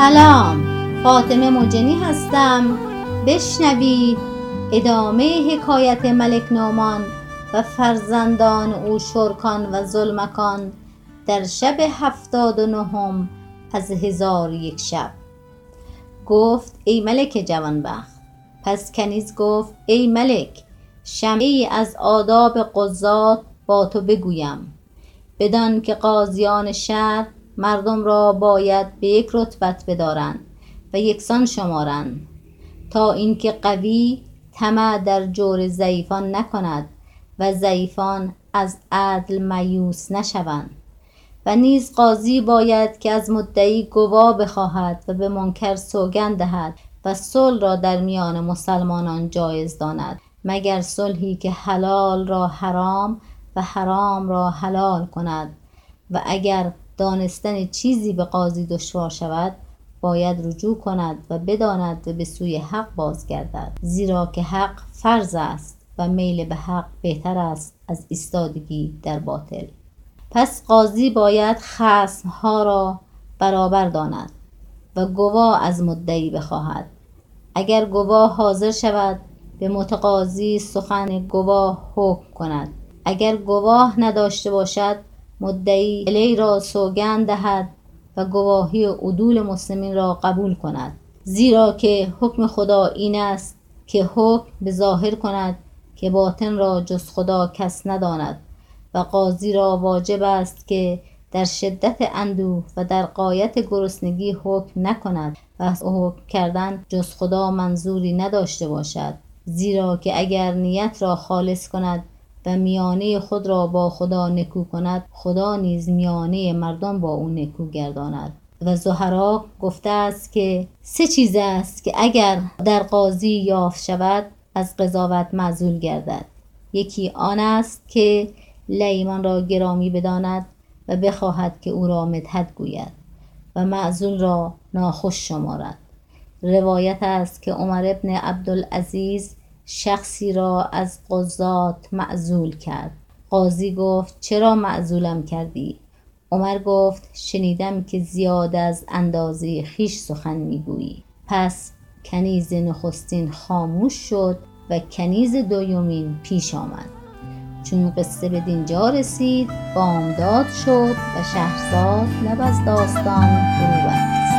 سلام. فاطمه مجنی هستم. بشنوید ادامه حکایت ملک نومان و فرزندان او شرکان و زلمکان در شب هفتاد و نهم از هزار یک شب. گفت ای ملک جوانبخت. پس کنیز گفت ای ملک شمه ای از آداب قضات با تو بگویم. بدان که قاضیان شهر مردم را باید به یک رتبت بدارند و یکسان شمارند تا اینکه قوی طمع در جور ضعیفان نکند و ضعیفان از عدل مایوس نشوند و نیز قاضی باید که از مدعی گواه بخواهد و به منکر سوگند دهد و صلح را در میان مسلمانان جایز داند مگر صلحی که حلال را حرام و حرام را حلال کند. و اگر دانستن چیزی به قاضی دشوار شود باید رجوع کند و بداند به سوی حق بازگردد. زیرا که حق فرض است و میل به حق بهتر است از ایستادگی در باطل. پس قاضی باید خصمها را برابر داند و گواه از مدعی بخواهد. اگر گواه حاضر شود به متقاضی سخن گواه حکم کند. اگر گواه نداشته باشد مدعی وی را سوگند دهد و گواهی عدول مسلمین را قبول کند. زیرا که حکم خدا این است که حکم به ظاهر کند که باطن را جز خدا کس نداند و قاضی را واجب است که در شدت اندوه و در غایت گرسنگی حکم نکند و حکم کردن جز خدا منظوری نداشته باشد. زیرا که اگر نیت را خالص کند و میانه خود را با خدا نکو کند. خدا نیز میانه مردم با او نکو گرداند. و زهرا گفته است که سه چیز است که اگر در قاضی یافت شود از قضاوت معزول گردد. یکی آن است که لییمان را گرامی بداند و بخواهد که او را مدحت گوید و معزول را ناخوش شمارد. روایت است که عمر بن عبدالعزیز شخصی را از قضات معزول کرد. قاضی گفت چرا معزولم کردی؟ عمر گفت شنیدم که زیاده از اندازه خویش سخن می‌گویی. پس کنیز نخستین خاموش شد و کنیز دویمین پیش آمد. چون قصه بدینجا رسید بامداد شد و شهرزاد لب از داستان فرو بست.